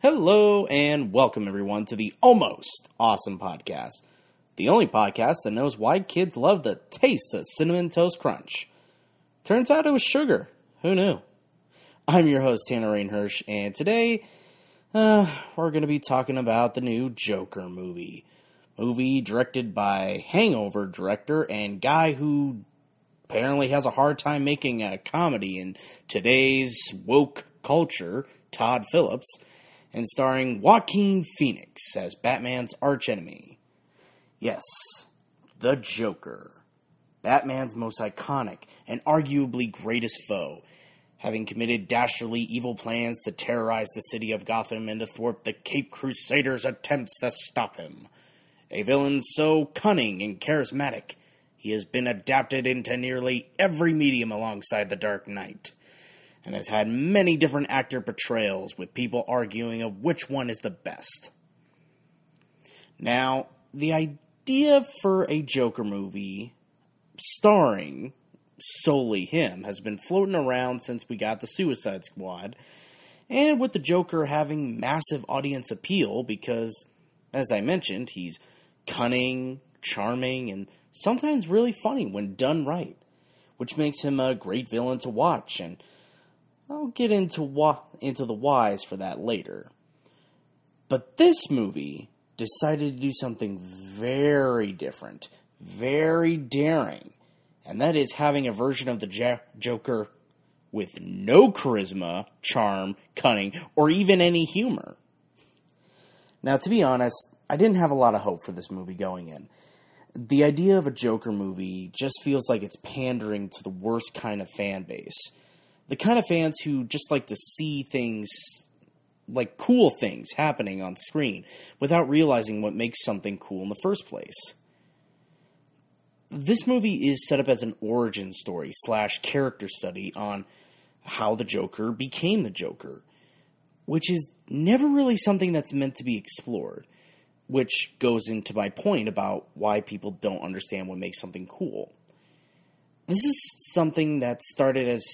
Hello and welcome everyone to the Almost Awesome Podcast, the only podcast that knows why kids love the taste of cinnamon toast crunch. Turns out it was sugar. Who knew? I'm your host Tanner Rainhirsch, and today uh, we're going to be talking about the new Joker movie, movie directed by Hangover director and guy who apparently has a hard time making a comedy in today's woke culture, Todd Phillips and starring Joaquin Phoenix as Batman's archenemy. Yes, the Joker. Batman's most iconic and arguably greatest foe, having committed dastardly evil plans to terrorize the city of Gotham and to thwart the Caped Crusader's attempts to stop him. A villain so cunning and charismatic, he has been adapted into nearly every medium alongside the Dark Knight and has had many different actor portrayals with people arguing of which one is the best. Now, the idea for a Joker movie starring solely him has been floating around since we got the Suicide Squad, and with the Joker having massive audience appeal because, as I mentioned, he's cunning, charming, and sometimes really funny when done right, which makes him a great villain to watch and I'll get into wh- into the whys for that later. But this movie decided to do something very different, very daring, and that is having a version of the Joker with no charisma, charm, cunning, or even any humor. Now, to be honest, I didn't have a lot of hope for this movie going in. The idea of a Joker movie just feels like it's pandering to the worst kind of fan base the kind of fans who just like to see things like cool things happening on screen without realizing what makes something cool in the first place. This movie is set up as an origin story slash character study on how the Joker became the Joker, which is never really something that's meant to be explored, which goes into my point about why people don't understand what makes something cool. This is something that started as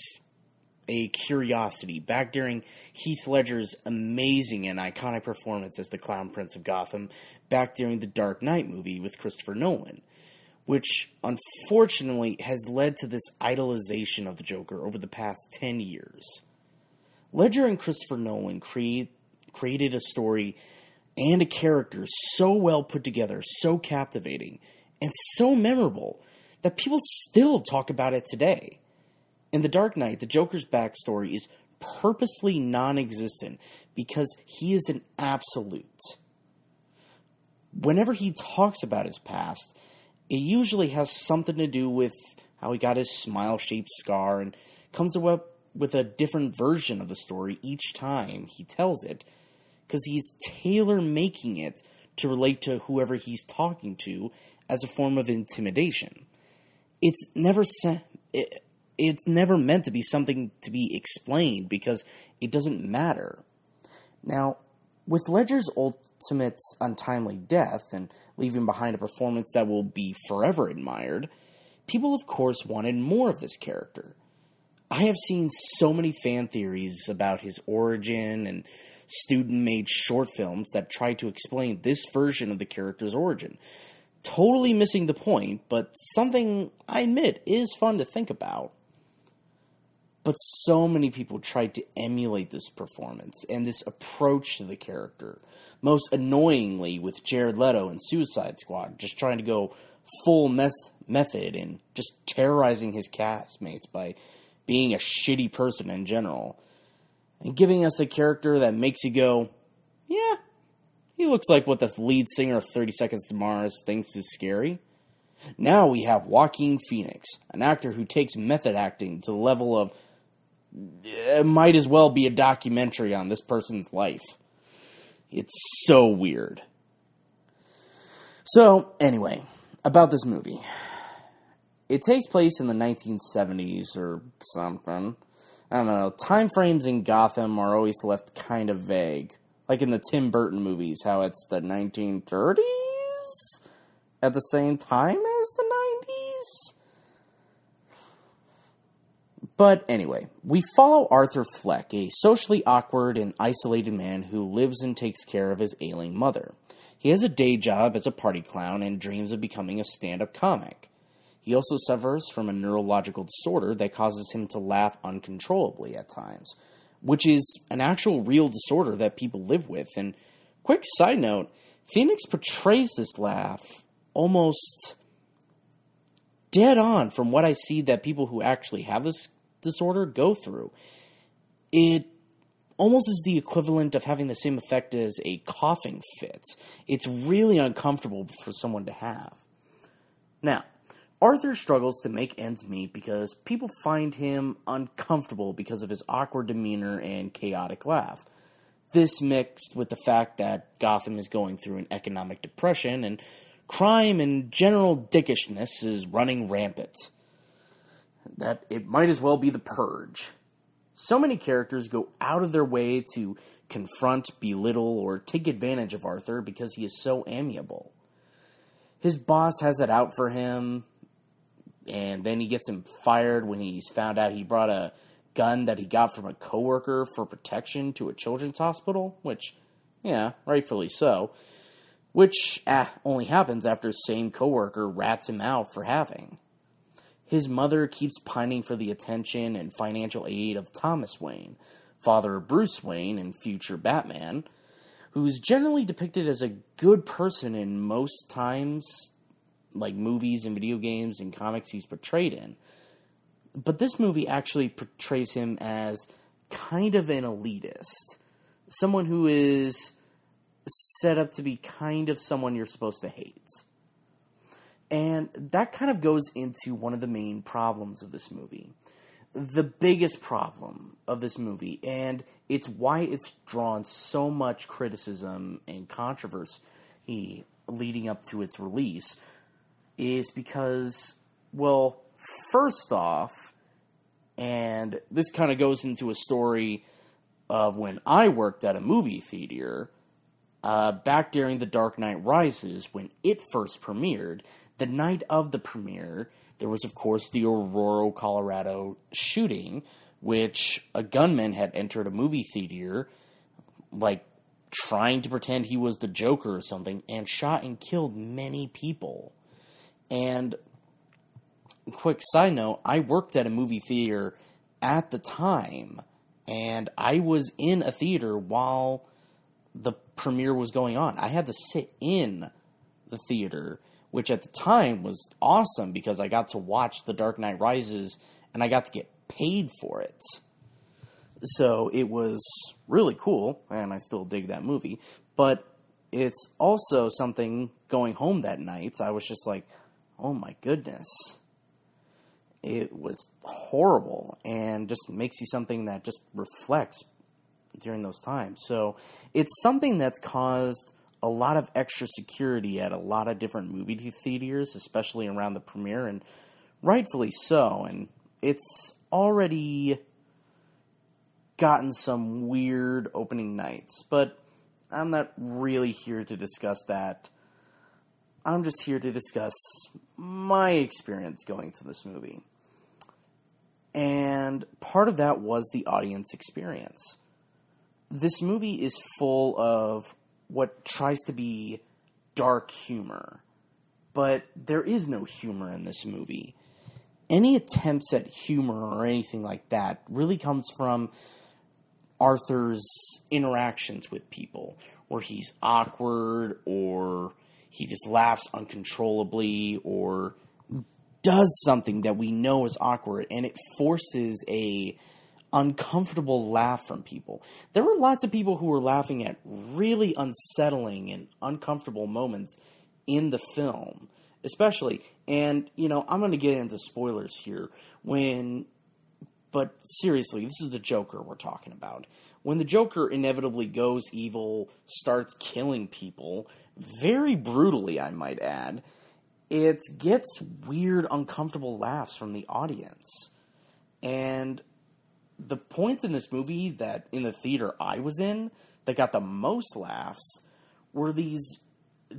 a curiosity back during Heath Ledger's amazing and iconic performance as the Clown Prince of Gotham back during the Dark Knight movie with Christopher Nolan, which unfortunately has led to this idolization of the Joker over the past 10 years. Ledger and Christopher Nolan create, created a story and a character so well put together, so captivating, and so memorable that people still talk about it today. In The Dark Knight, the Joker's backstory is purposely non existent because he is an absolute. Whenever he talks about his past, it usually has something to do with how he got his smile shaped scar and comes up with a different version of the story each time he tells it because he's tailor making it to relate to whoever he's talking to as a form of intimidation. It's never sent it's never meant to be something to be explained because it doesn't matter. Now, with Ledger's ultimate untimely death and leaving behind a performance that will be forever admired, people of course wanted more of this character. I have seen so many fan theories about his origin and student made short films that try to explain this version of the character's origin. Totally missing the point, but something I admit is fun to think about. But so many people tried to emulate this performance and this approach to the character. Most annoyingly, with Jared Leto and Suicide Squad, just trying to go full meth- method and just terrorizing his castmates by being a shitty person in general. And giving us a character that makes you go, yeah, he looks like what the lead singer of 30 Seconds to Mars thinks is scary. Now we have Joaquin Phoenix, an actor who takes method acting to the level of it might as well be a documentary on this person's life. It's so weird. So, anyway, about this movie. It takes place in the 1970s or something. I don't know. Time frames in Gotham are always left kind of vague. Like in the Tim Burton movies, how it's the 1930s at the same time as the 90s? But anyway, we follow Arthur Fleck, a socially awkward and isolated man who lives and takes care of his ailing mother. He has a day job as a party clown and dreams of becoming a stand up comic. He also suffers from a neurological disorder that causes him to laugh uncontrollably at times, which is an actual real disorder that people live with. And quick side note Phoenix portrays this laugh almost dead on from what I see that people who actually have this disorder go through. It almost is the equivalent of having the same effect as a coughing fit. It's really uncomfortable for someone to have. Now, Arthur struggles to make ends meet because people find him uncomfortable because of his awkward demeanor and chaotic laugh. This mixed with the fact that Gotham is going through an economic depression and crime and general dickishness is running rampant. That it might as well be the purge. So many characters go out of their way to confront, belittle, or take advantage of Arthur because he is so amiable. His boss has it out for him, and then he gets him fired when he's found out he brought a gun that he got from a coworker for protection to a children's hospital, which, yeah, rightfully so. Which ah, only happens after the same coworker rats him out for having. His mother keeps pining for the attention and financial aid of Thomas Wayne, father of Bruce Wayne and future Batman, who's generally depicted as a good person in most times like movies and video games and comics he's portrayed in. But this movie actually portrays him as kind of an elitist, someone who is set up to be kind of someone you're supposed to hate. And that kind of goes into one of the main problems of this movie. The biggest problem of this movie, and it's why it's drawn so much criticism and controversy leading up to its release, is because, well, first off, and this kind of goes into a story of when I worked at a movie theater uh, back during The Dark Knight Rises when it first premiered. The night of the premiere, there was, of course, the Aurora, Colorado shooting, which a gunman had entered a movie theater, like trying to pretend he was the Joker or something, and shot and killed many people. And quick side note, I worked at a movie theater at the time, and I was in a theater while the premiere was going on. I had to sit in the theater, which at the time was awesome because I got to watch The Dark Knight Rises and I got to get paid for it. So it was really cool, and I still dig that movie. But it's also something going home that night. I was just like, oh my goodness. It was horrible and just makes you something that just reflects during those times. So it's something that's caused a lot of extra security at a lot of different movie theaters, especially around the premiere, and rightfully so. And it's already gotten some weird opening nights, but I'm not really here to discuss that. I'm just here to discuss my experience going to this movie. And part of that was the audience experience. This movie is full of what tries to be dark humor, but there is no humor in this movie. Any attempts at humor or anything like that really comes from Arthur's interactions with people, where he's awkward or he just laughs uncontrollably or does something that we know is awkward and it forces a uncomfortable laugh from people. There were lots of people who were laughing at really unsettling and uncomfortable moments in the film, especially. And, you know, I'm going to get into spoilers here when but seriously, this is the Joker we're talking about. When the Joker inevitably goes evil, starts killing people, very brutally, I might add, it gets weird, uncomfortable laughs from the audience. And the points in this movie that in the theater I was in that got the most laughs were these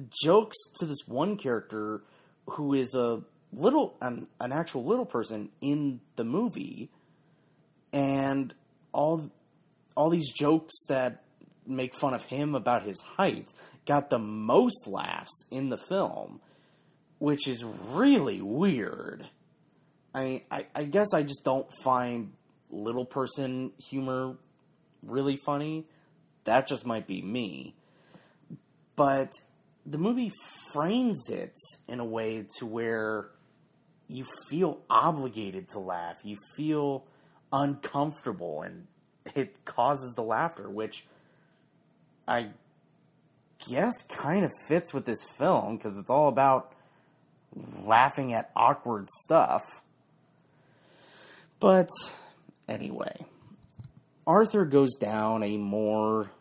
jokes to this one character who is a little an, an actual little person in the movie and all all these jokes that make fun of him about his height got the most laughs in the film which is really weird. I mean i, I guess i just don't find little person humor really funny. That just might be me. But the movie frames it in a way to where you feel obligated to laugh. You feel uncomfortable and it causes the laughter, which I guess kind of fits with this film because it's all about laughing at awkward stuff. But anyway, Arthur goes down a more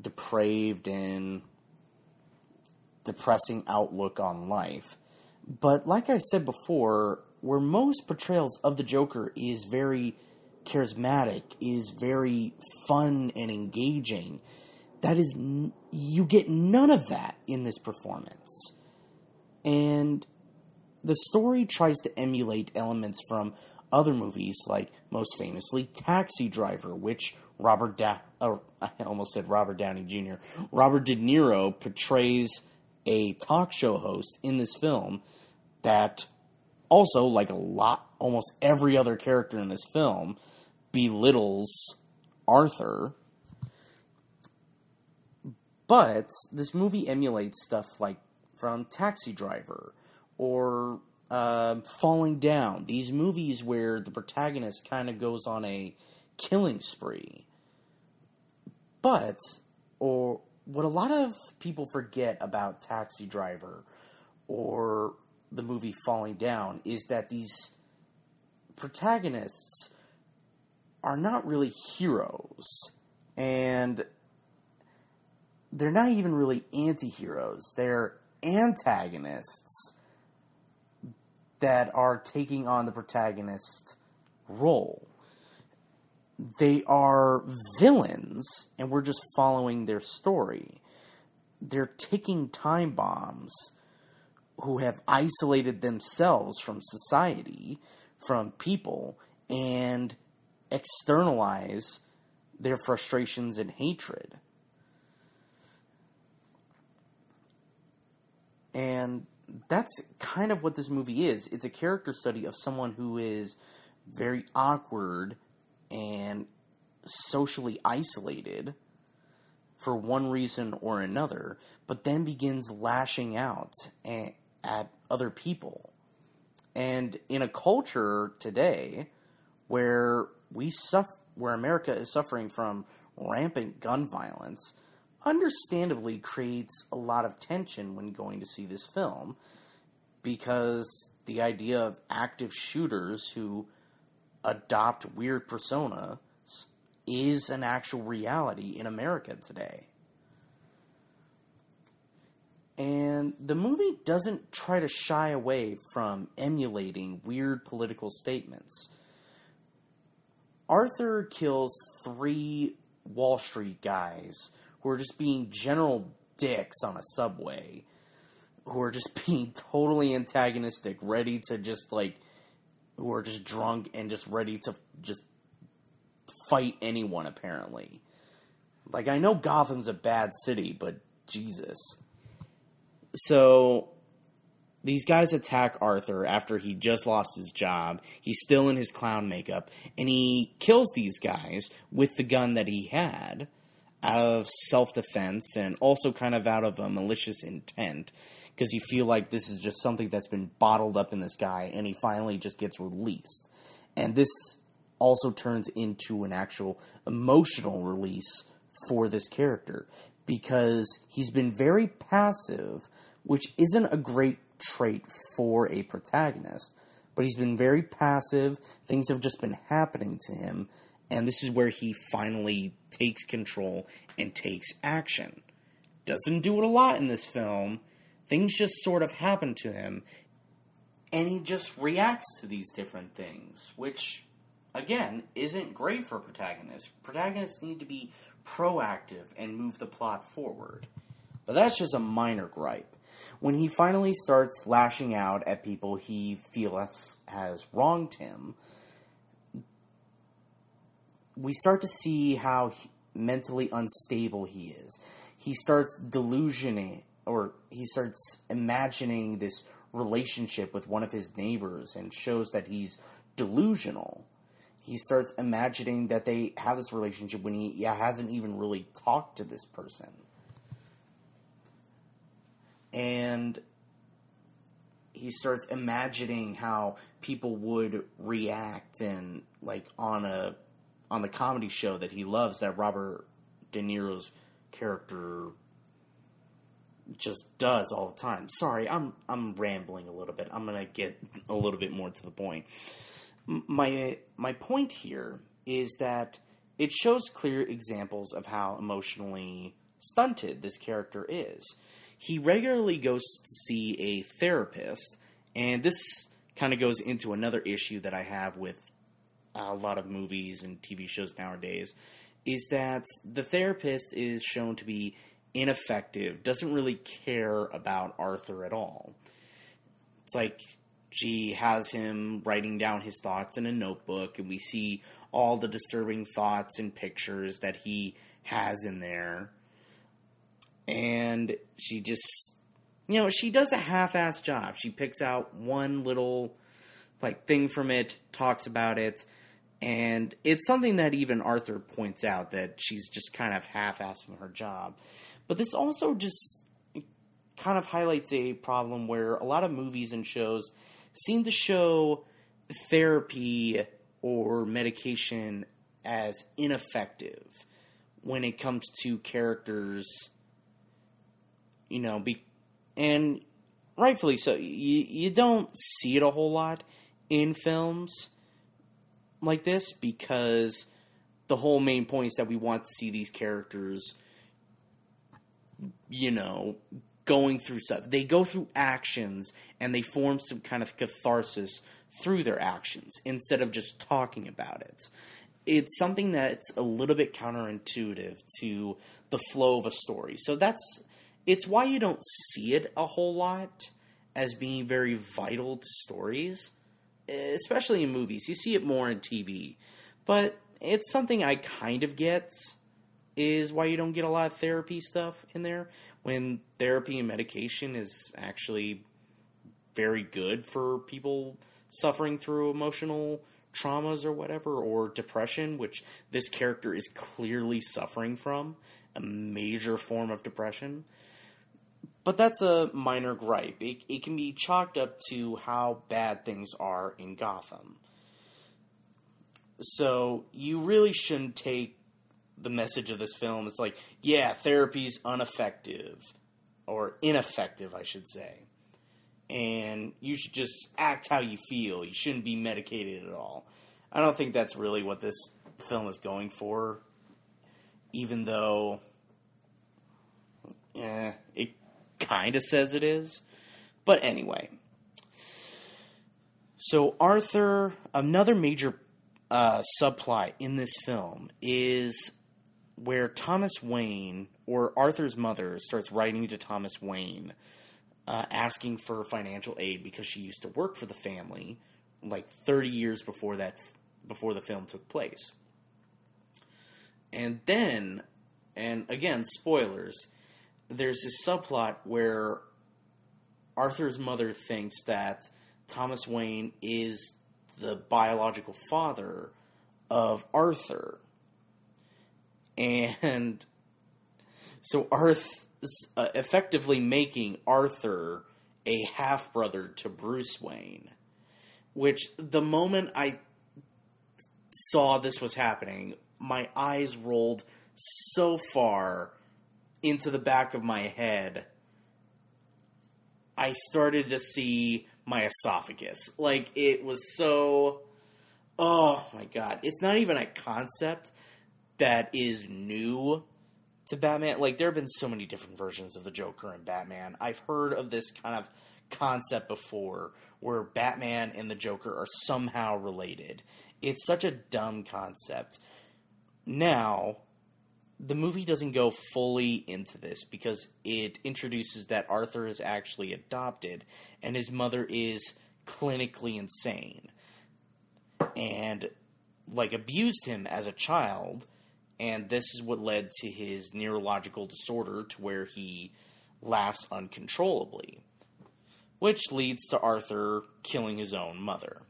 depraved and depressing outlook on life. But like I said before, where most portrayals of the Joker is very charismatic, is very fun and engaging, that is you get none of that in this performance. And the story tries to emulate elements from other movies, like most famously Taxi Driver, which Robert da- uh, I almost said Robert Downey Jr. Robert De Niro portrays a talk show host in this film that also, like a lot, almost every other character in this film, belittles Arthur. But this movie emulates stuff like from Taxi Driver or uh, Falling Down. These movies where the protagonist kind of goes on a killing spree. But, or what a lot of people forget about Taxi Driver or the movie Falling Down is that these protagonists are not really heroes. And they're not even really anti heroes. They're antagonists that are taking on the protagonist role they are villains and we're just following their story. They're ticking time bombs who have isolated themselves from society, from people, and externalize their frustrations and hatred. And that's kind of what this movie is. It's a character study of someone who is very awkward and socially isolated for one reason or another, but then begins lashing out at other people. And in a culture today where we suffer, where America is suffering from rampant gun violence, understandably creates a lot of tension when going to see this film because the idea of active shooters who adopt weird personas is an actual reality in America today. And the movie doesn't try to shy away from emulating weird political statements. Arthur kills three Wall Street guys who are just being general dicks on a subway, who are just being totally antagonistic, ready to just like who are just drunk and just ready to just fight anyone apparently. Like I know Gotham's a bad city, but Jesus. So these guys attack Arthur after he just lost his job. He's still in his clown makeup and he kills these guys with the gun that he had out of self-defense and also kind of out of a malicious intent because you feel like this is just something that's been bottled up in this guy and he finally just gets released. And this also turns into an actual emotional release for this character because he's been very passive, which isn't a great trait for a protagonist. But he's been very passive. Things have just been happening to him. And this is where he finally takes control and takes action. Doesn't do it a lot in this film, Things just sort of happen to him, and he just reacts to these different things, which, again, isn't great for protagonists. Protagonists need to be proactive and move the plot forward. But that's just a minor gripe. When he finally starts lashing out at people he feels has wronged him, we start to see how he, mentally unstable he is. He starts delusioning, or he starts imagining this relationship with one of his neighbors and shows that he's delusional. He starts imagining that they have this relationship when he hasn't even really talked to this person. And he starts imagining how people would react and like on a on the comedy show that he loves that Robert De Niro's character just does all the time. Sorry, I'm I'm rambling a little bit. I'm going to get a little bit more to the point. My my point here is that it shows clear examples of how emotionally stunted this character is. He regularly goes to see a therapist, and this kind of goes into another issue that I have with a lot of movies and TV shows nowadays is that the therapist is shown to be ineffective, doesn't really care about Arthur at all. It's like she has him writing down his thoughts in a notebook, and we see all the disturbing thoughts and pictures that he has in there. And she just, you know, she does a half assed job. She picks out one little, like, thing from it, talks about it, and it's something that even Arthur points out that she's just kind of half assing her job. But this also just kind of highlights a problem where a lot of movies and shows seem to show therapy or medication as ineffective when it comes to characters, you know, be, and rightfully so. You, you don't see it a whole lot in films like this because the whole main point is that we want to see these characters, you know, going through stuff. They go through actions and they form some kind of catharsis through their actions instead of just talking about it. It's something that's a little bit counterintuitive to the flow of a story. So that's it's why you don't see it a whole lot as being very vital to stories especially in movies. You see it more in TV, but it's something I kind of get. Is why you don't get a lot of therapy stuff in there when therapy and medication is actually very good for people suffering through emotional traumas or whatever, or depression, which this character is clearly suffering from a major form of depression. But that's a minor gripe. It, it can be chalked up to how bad things are in Gotham. So you really shouldn't take the message of this film. It's like, yeah, therapy's ineffective. Or ineffective, I should say. And you should just act how you feel. You shouldn't be medicated at all. I don't think that's really what this film is going for. Even though, yeah, it kind of says it is. But anyway. So, Arthur, another major uh, subplot in this film is where Thomas Wayne, or Arthur's mother, starts writing to Thomas Wayne uh, asking for financial aid because she used to work for the family like 30 years before that before the film took place. And then and again spoilers there's this subplot where Arthur's mother thinks that Thomas Wayne is the biological father of Arthur. And so Arthur uh, effectively making Arthur a half brother to Bruce Wayne. Which the moment I saw this was happening, my eyes rolled so far into the back of my head, I started to see my esophagus. Like, it was so. Oh my god. It's not even a concept that is new to Batman. Like, there have been so many different versions of the Joker and Batman. I've heard of this kind of concept before where Batman and the Joker are somehow related. It's such a dumb concept. Now, the movie doesn't go fully into this because it introduces that Arthur is actually adopted and his mother is clinically insane and like abused him as a child and this is what led to his neurological disorder to where he laughs uncontrollably which leads to Arthur killing his own mother.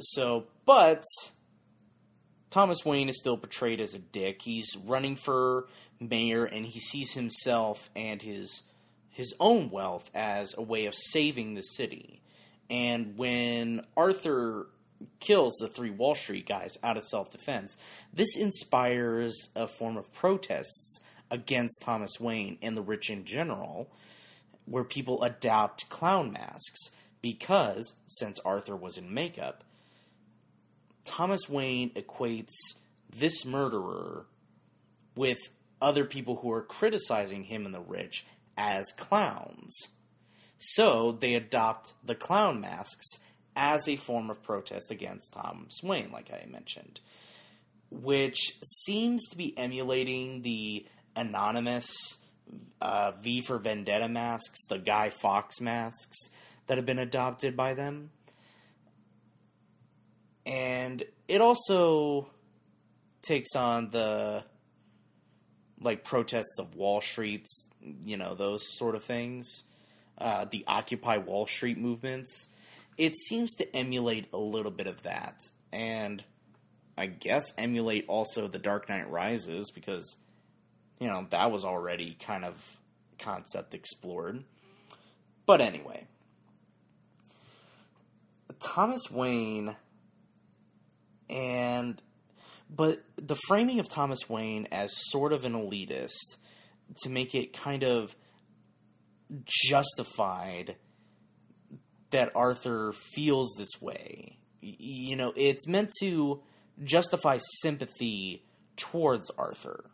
So but Thomas Wayne is still portrayed as a dick. He's running for mayor and he sees himself and his his own wealth as a way of saving the city. And when Arthur kills the three Wall Street guys out of self defense, this inspires a form of protests against Thomas Wayne and the rich in general, where people adopt clown masks because, since Arthur was in makeup, Thomas Wayne equates this murderer with other people who are criticizing him and the rich as clowns. So they adopt the clown masks as a form of protest against Thomas Wayne, like I mentioned, which seems to be emulating the anonymous uh, V for Vendetta masks, the Guy Fawkes masks that have been adopted by them and it also takes on the like protests of Wall Street's, you know, those sort of things, uh, the Occupy Wall Street movements. It seems to emulate a little bit of that, and I guess emulate also the Dark Knight Rises because, you know, that was already kind of concept explored. But anyway, Thomas Wayne and but the framing of Thomas Wayne as sort of an elitist to make it kind of justified that Arthur feels this way. You know, it's meant to justify sympathy towards Arthur.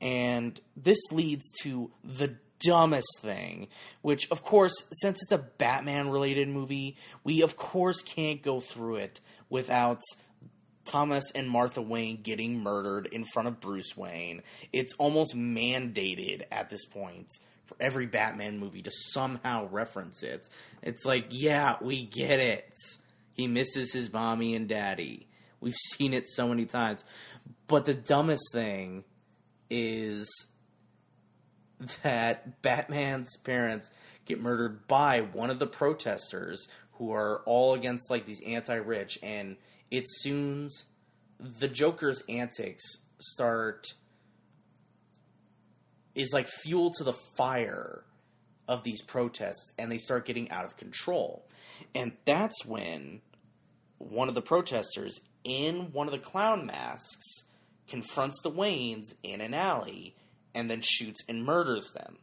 And this leads to the dumbest thing, which, of course, since it's a Batman related movie, we of course can't go through it without Thomas and Martha Wayne getting murdered in front of Bruce Wayne. It's almost mandated at this point for every Batman movie to somehow reference it. It's like, yeah, we get it. He misses his mommy and daddy. We've seen it so many times. But the dumbest thing is that Batman's parents get murdered by one of the protesters who are all against like these anti-rich and it soon the Joker's antics start is like fuel to the fire of these protests and they start getting out of control. And that's when one of the protesters in one of the clown masks confronts the Waynes in an alley and then shoots and murders them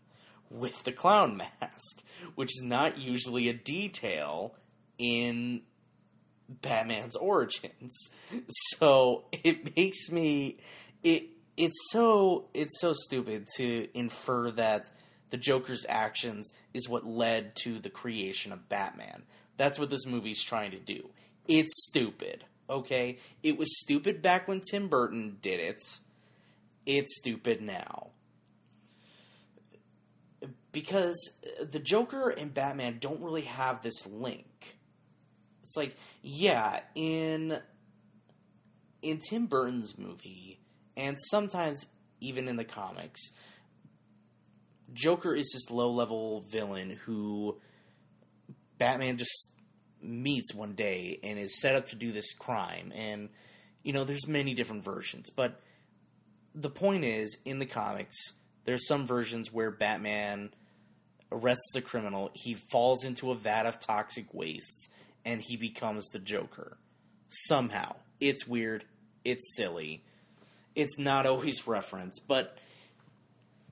with the clown mask, which is not usually a detail in Batman's origins. So it makes me it it's so it's so stupid to infer that the Joker's actions is what led to the creation of Batman. That's what this movie's trying to do. It's stupid, okay? It was stupid back when Tim Burton did it. It's stupid now because the Joker and Batman don't really have this link. It's like, yeah, in in Tim Burton's movie, and sometimes even in the comics, Joker is this low level villain who Batman just meets one day and is set up to do this crime. And, you know, there's many different versions. But the point is, in the comics, there's some versions where Batman arrests a criminal, he falls into a vat of toxic waste, and he becomes the Joker. Somehow. It's weird. It's silly. It's not always referenced, but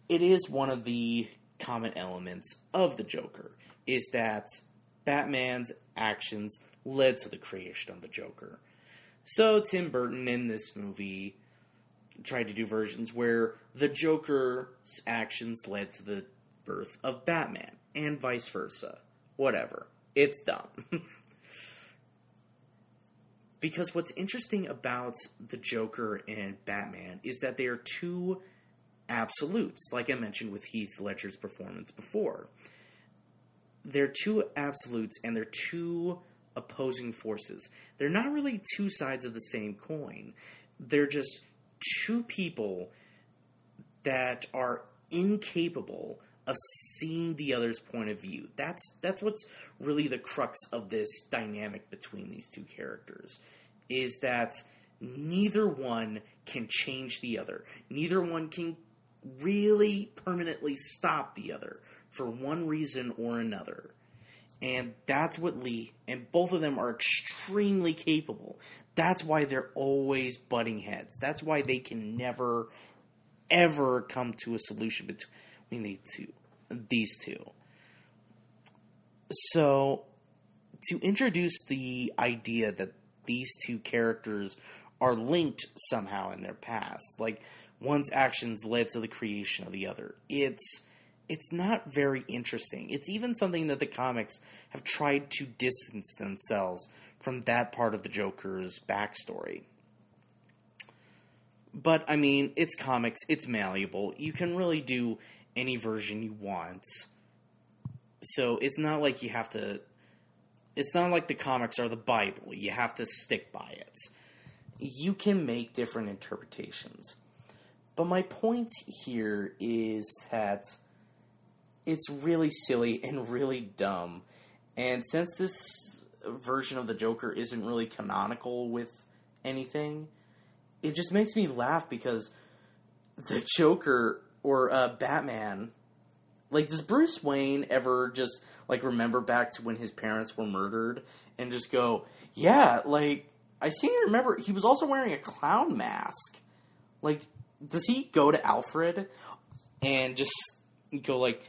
it is one of the common elements of the Joker, is that Batman's actions led to the creation of the Joker. So Tim Burton in this movie tried to do versions where the Joker's actions led to the birth of Batman, and vice versa. Whatever. It's dumb. because what's interesting about the Joker and Batman is that they are two absolutes, like I mentioned with Heath Ledger's performance before. They're two absolutes and they're two opposing forces. They're not really two sides of the same coin. They're just two people that are incapable of seeing the other's point of view. That's that's what's really the crux of this dynamic between these two characters is that neither one can change the other. Neither one can really permanently stop the other for one reason or another. And that's what Lee and both of them are extremely capable. That's why they're always butting heads. That's why they can never ever come to a solution between the two these two. So to introduce the idea that these two characters are linked somehow in their past, like one's actions led to the creation of the other. It's it's not very interesting. It's even something that the comics have tried to distance themselves from that part of the Joker's backstory. But I mean, it's comics, it's malleable. You can really do any version you want. So it's not like you have to it's not like the comics are the Bible. You have to stick by it. You can make different interpretations. But my point here is that it's really silly and really dumb. And since this version of the Joker isn't really canonical with anything, it just makes me laugh because the Joker or uh, Batman like, does Bruce Wayne ever just like remember back to when his parents were murdered and just go, "Yeah, like I seem to remember he was also wearing a clown mask." Like, does he go to Alfred and just go like,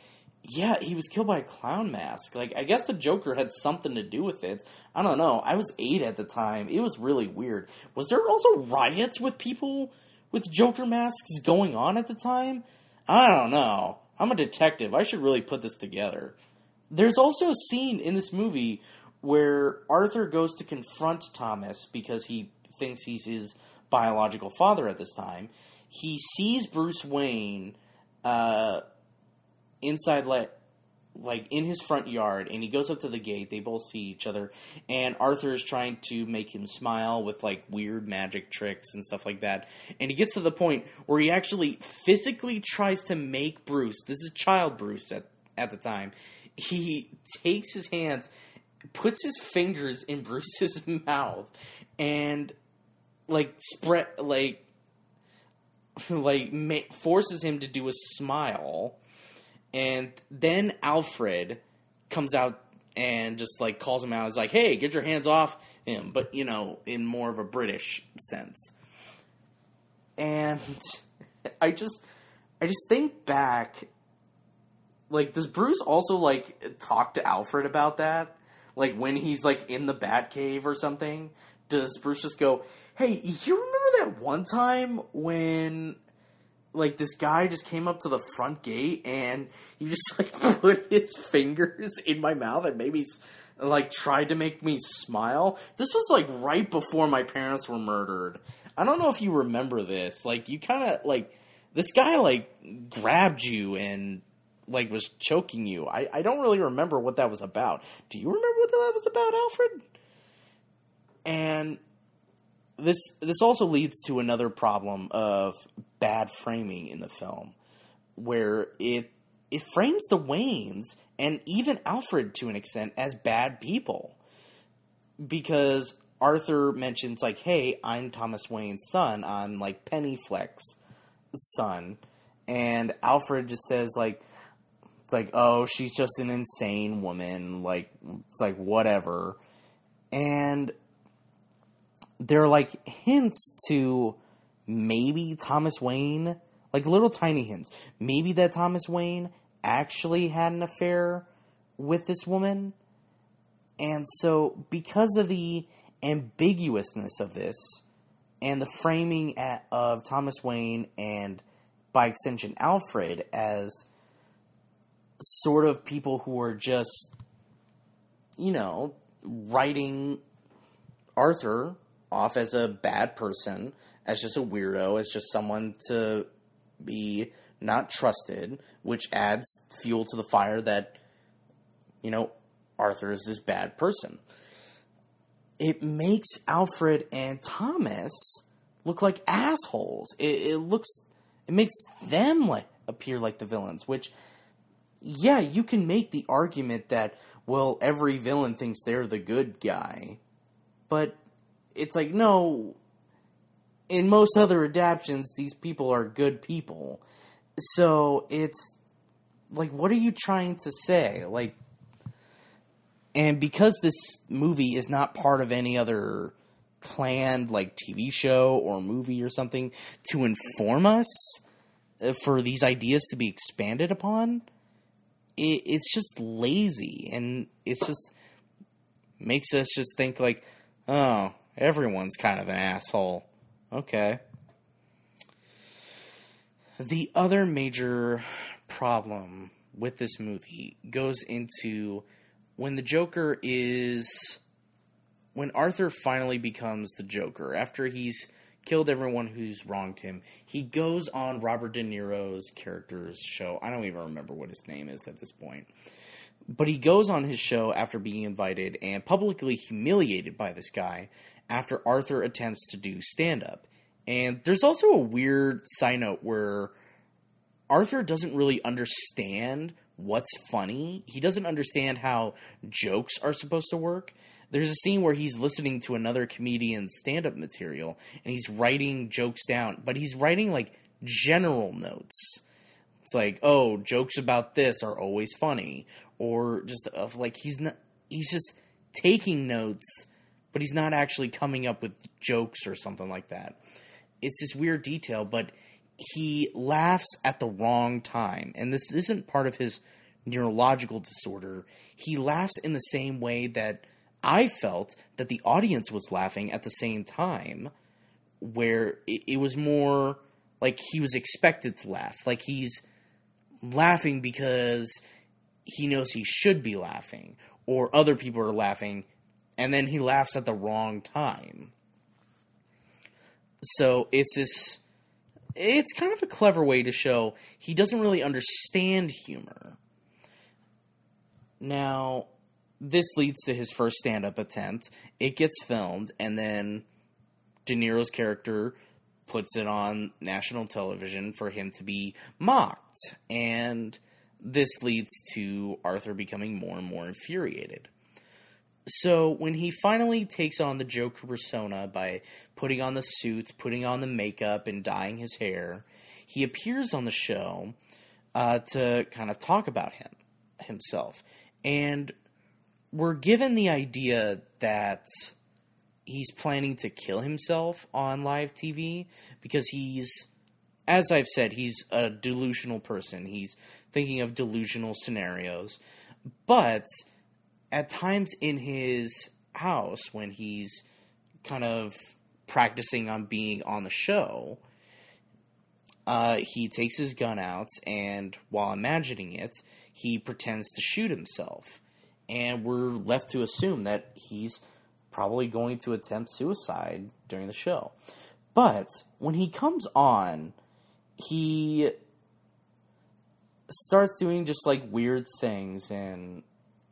"Yeah, he was killed by a clown mask." Like, I guess the Joker had something to do with it. I don't know. I was eight at the time. It was really weird. Was there also riots with people with Joker masks going on at the time? I don't know. I'm a detective. I should really put this together. There's also a scene in this movie where Arthur goes to confront Thomas because he thinks he's his biological father at this time. He sees Bruce Wayne uh, inside like like in his front yard and he goes up to the gate. They both see each other. And arthur is trying to make him smile with like weird magic tricks and stuff like that. And he gets to the point where he actually physically tries to make bruce this is child bruce at, at the time he takes his hands puts his fingers in bruce's mouth and like spread like like ma- forces him to do a smile and then Alfred comes out and just like calls him out. It's like, hey, get your hands off him, but you know, in more of a British sense. And I just, I just think back, like, does Bruce also like talk to Alfred about that? Like when he's like in the Batcave or something? Does Bruce just go, hey, you remember that one time when like this guy just came up to the front gate and he just like put his fingers in my mouth and maybe like tried to make me smile. This was like right before my parents were murdered. I don't know if you remember this. Like you kind of like this guy like grabbed you and like was choking you. I I don't really remember what that was about. Do you remember what that was about, Alfred? And this this also leads to another problem of bad framing in the film, where it it frames the Waynes and even Alfred to an extent as bad people, because Arthur mentions like, "Hey, I'm Thomas Wayne's son. I'm like Penny Fleck's son," and Alfred just says like. It's like, oh, she's just an insane woman. Like, it's like, whatever. And there are like hints to maybe Thomas Wayne, like little tiny hints. Maybe that Thomas Wayne actually had an affair with this woman. And so, because of the ambiguousness of this and the framing at, of Thomas Wayne and by extension Alfred as sort of people who are just, you know, writing Arthur off as a bad person, as just a weirdo, as just someone to be not trusted, which adds fuel to the fire that, you know, Arthur is this bad person. It makes Alfred and Thomas look like assholes. It, it looks, it makes them like appear like the villains, which, yeah, you can make the argument that, well, every villain thinks they're the good guy, but it's like, no, in most other adaptations, these people are good people. So it's like, what are you trying to say? Like, and because this movie is not part of any other planned like TV show or movie or something to inform us uh, for these ideas to be expanded upon, it, it's just lazy and it's just makes us just think like, oh, everyone's kind of an asshole. Okay. The other major problem with this movie goes into when the Joker is. When Arthur finally becomes the Joker, after he's killed everyone who's wronged him, he goes on Robert De Niro's character's show. I don't even remember what his name is at this point. But he goes on his show after being invited and publicly humiliated by this guy after Arthur attempts to do stand up. And there's also a weird side note where Arthur doesn't really understand what's funny. He doesn't understand how jokes are supposed to work. There's a scene where he's listening to another comedian's stand up material and he's writing jokes down, but he's writing like general notes. It's like, oh, jokes about this are always funny, or just uh, like he's not, he's just taking notes, but he's not actually coming up with jokes or something like that. It's this weird detail, but he laughs at the wrong time. And this isn't part of his neurological disorder. He laughs in the same way that I felt that the audience was laughing at the same time, where it was more like he was expected to laugh. Like he's laughing because he knows he should be laughing, or other people are laughing, and then he laughs at the wrong time. So it's this it's kind of a clever way to show he doesn't really understand humor. Now, this leads to his first stand up attempt. It gets filmed, and then De Niro's character puts it on national television for him to be mocked. And this leads to Arthur becoming more and more infuriated. So when he finally takes on the Joker persona by putting on the suit, putting on the makeup, and dyeing his hair, he appears on the show uh, to kind of talk about him himself, and we're given the idea that he's planning to kill himself on live TV because he's, as I've said, he's a delusional person. He's thinking of delusional scenarios, but at times in his house when he's kind of practicing on being on the show, uh, he takes his gun out and while imagining it, he pretends to shoot himself. And we're left to assume that he's probably going to attempt suicide during the show. But when he comes on, he starts doing just like weird things and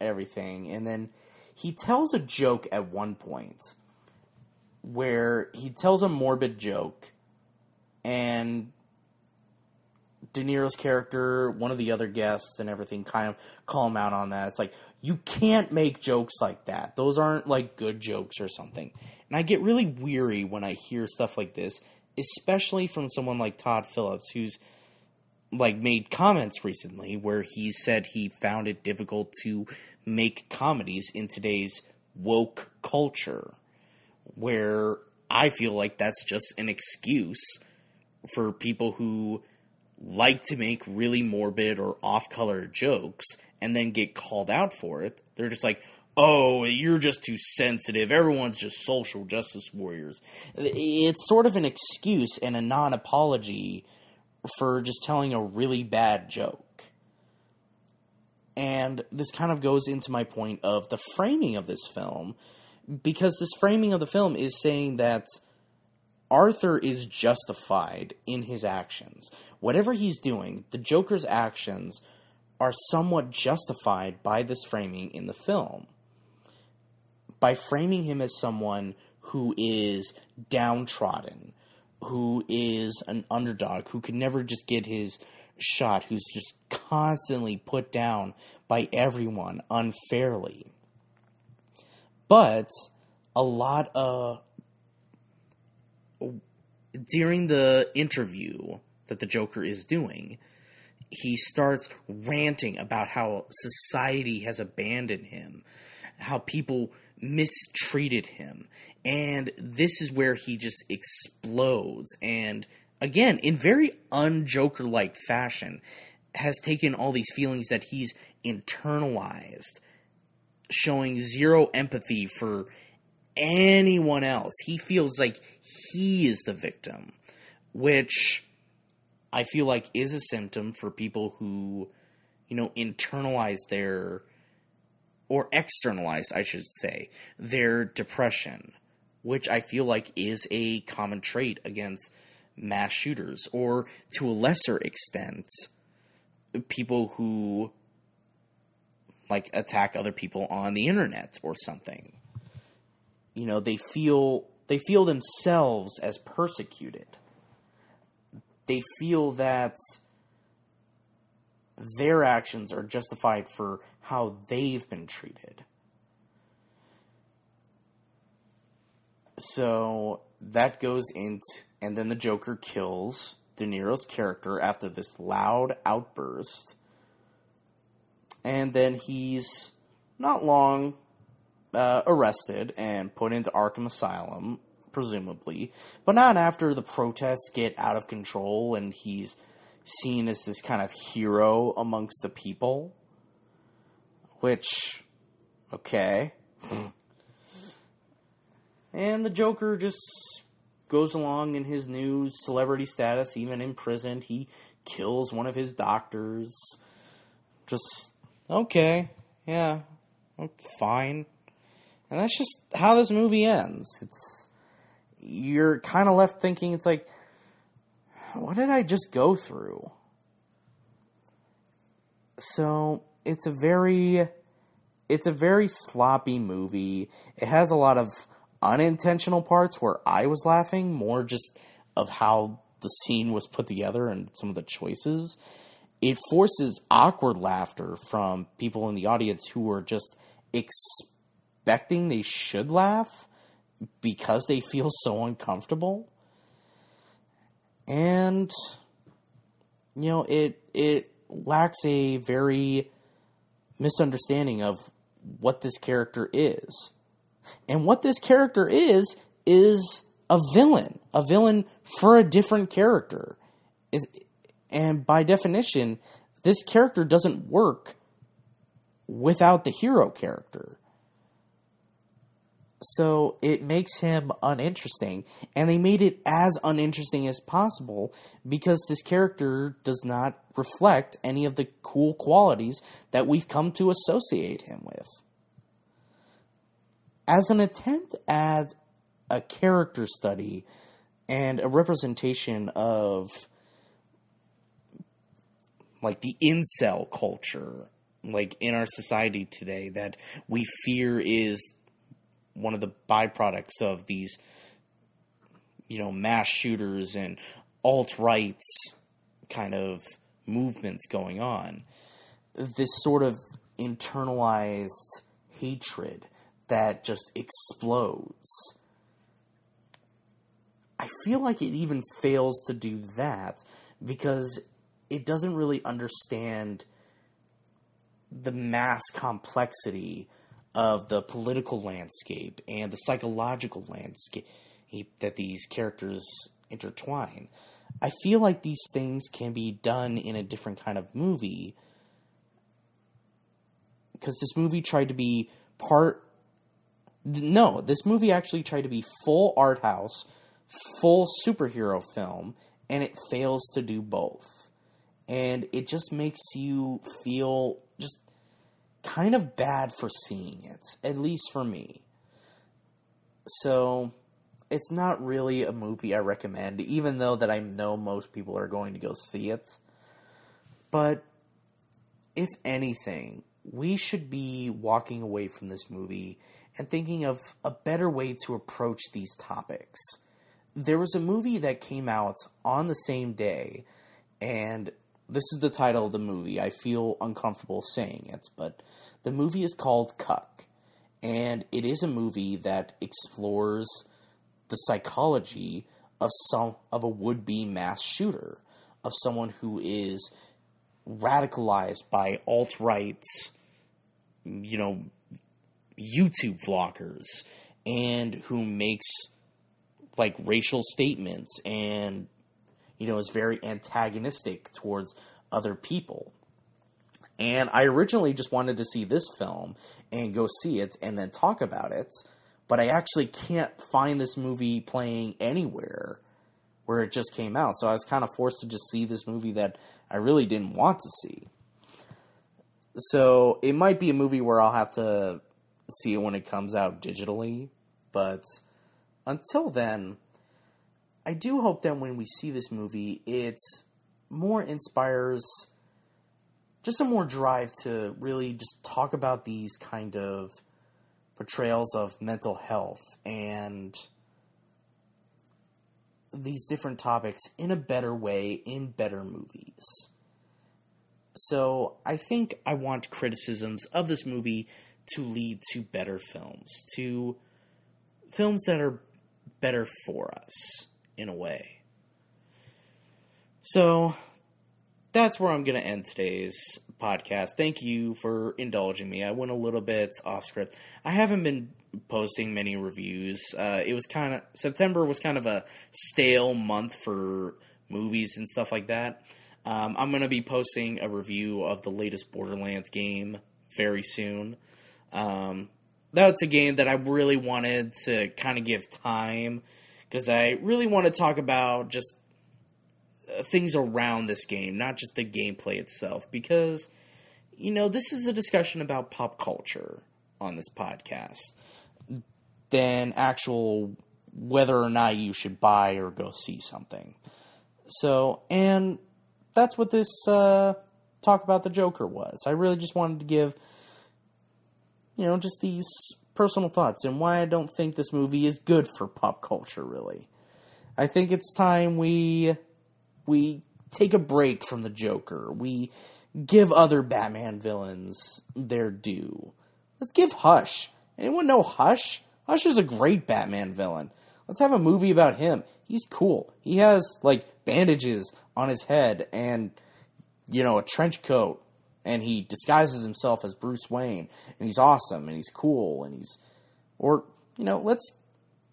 everything. And then he tells a joke at one point where he tells a morbid joke and De Niro's character, one of the other guests, and everything kind of call him out on that. It's like, you can't make jokes like that. Those aren't like good jokes or something. And I get really weary when I hear stuff like this, especially from someone like Todd Phillips, who's like made comments recently where he said he found it difficult to make comedies in today's woke culture where I feel like that's just an excuse for people who like to make really morbid or off color jokes and then get called out for it. They're just like, oh, you're just too sensitive. Everyone's just social justice warriors. It's sort of an excuse and a non apology for just telling a really bad joke. And this kind of goes into my point of the framing of this film because this framing of the film is saying that Arthur is justified in his actions. Whatever he's doing, the Joker's actions are somewhat justified by this framing in the film. By framing him as someone who is downtrodden, who is an underdog, who could never just get his shot, who's just constantly put down by everyone unfairly. But a lot of during the interview that the Joker is doing, he starts ranting about how society has abandoned him, how people mistreated him. And this is where he just explodes. And again, in very unjoker like fashion, has taken all these feelings that he's internalized, showing zero empathy for anyone else. He feels like he is the victim, which I feel like is a symptom for people who, you know, internalize their or externalize, I should say, their depression, which I feel like is a common trait against mass shooters, or to a lesser extent, people who like attack other people on the internet or something. You know, they feel they feel themselves as persecuted. They feel that their actions are justified for how they've been treated. So that goes into, and then the Joker kills De Niro's character after this loud outburst. And then he's not long uh, arrested and put into Arkham Asylum, presumably, but not after the protests get out of control and he's seen as this kind of hero amongst the people. Which, okay. and the Joker just goes along in his new celebrity status, even imprisoned. He kills one of his doctors. Just, okay, yeah, fine. And that's just how this movie ends. It's you're kind of left thinking it's like what did I just go through? So, it's a very it's a very sloppy movie. It has a lot of unintentional parts where I was laughing, more just of how the scene was put together and some of the choices. It forces awkward laughter from people in the audience who are just expecting they should laugh because they feel so uncomfortable and you know it it lacks a very misunderstanding of what this character is. And what this character is is a villain, a villain for a different character. It, and by definition, this character doesn't work without the hero character so it makes him uninteresting. And they made it as uninteresting as possible because this character does not reflect any of the cool qualities that we've come to associate him with. As an attempt at a character study and a representation of like the incel culture like in our society today that we fear is one of the byproducts of these, you know, mass shooters and alt rights kind of movements going on. This sort of internalized hatred that just explodes. I feel like it even fails to do that because it doesn't really understand the mass complexity of the political landscape and the psychological landscape that these characters intertwine. I feel like these things can be done in a different kind of movie because this movie tried to be part. No, this movie actually tried to be full art house, full superhero film, and it fails to do both. And it just makes you feel kind of bad for seeing it, at least for me. So it's not really a movie I recommend, even though that I know most people are going to go see it. But if anything, we should be walking away from this movie and thinking of a better way to approach these topics. There was a movie that came out on the same day, and this is the title of the movie. I feel uncomfortable saying it, but the movie is called Cuck, and it is a movie that explores the psychology of some of a would-be mass shooter, of someone who is radicalized by alt right, you know, YouTube vloggers, and who makes like racial statements and you know is very antagonistic towards other people. And I originally just wanted to see this film and go see it and then talk about it, but I actually can't find this movie playing anywhere where it just came out. So I was kind of forced to just see this movie that I really didn't want to see. So it might be a movie where I'll have to see it when it comes out digitally, but until then, I do hope that when we see this movie, it more inspires just a more drive to really just talk about these kind of portrayals of mental health and these different topics in a better way in better movies. So I think I want criticisms of this movie to lead to better films, to films that are better for us in a way. So that's where I'm going to end today's podcast. Thank you for indulging me. I went a little bit off script. I haven't been posting many reviews. Uh, it was kind of September was kind of a stale month for movies and stuff like that. Um, I'm going to be posting a review of the latest Borderlands game very soon. Um, that's a game that I really wanted to kind of give time because I really want to talk about just uh, things around this game, not just the gameplay itself. Because, you know, this is a discussion about pop culture on this podcast than actual whether or not you should buy or go see something. So, and that's what this uh, talk about the Joker was. I really just wanted to give, you know, just these personal thoughts and why I don't think this movie is good for pop culture. Really, I think it's time we we take a break from the Joker. We give other Batman villains their due. Let's give Hush. Anyone know Hush? Hush is a great Batman villain. Let's have a movie about him. He's cool. He has like bandages on his head and you know a trench coat and he disguises himself as Bruce Wayne and he's awesome and he's cool and he's or you know let's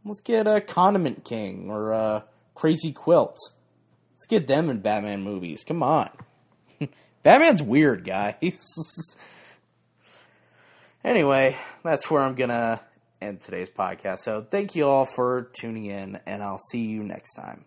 let's get a Condiment King or a Crazy Quilt. Let's get them in Batman movies. Come on. Batman's weird, guys. anyway, that's where I'm to end today's podcast. So thank you all for tuning in, and I'll see you next time.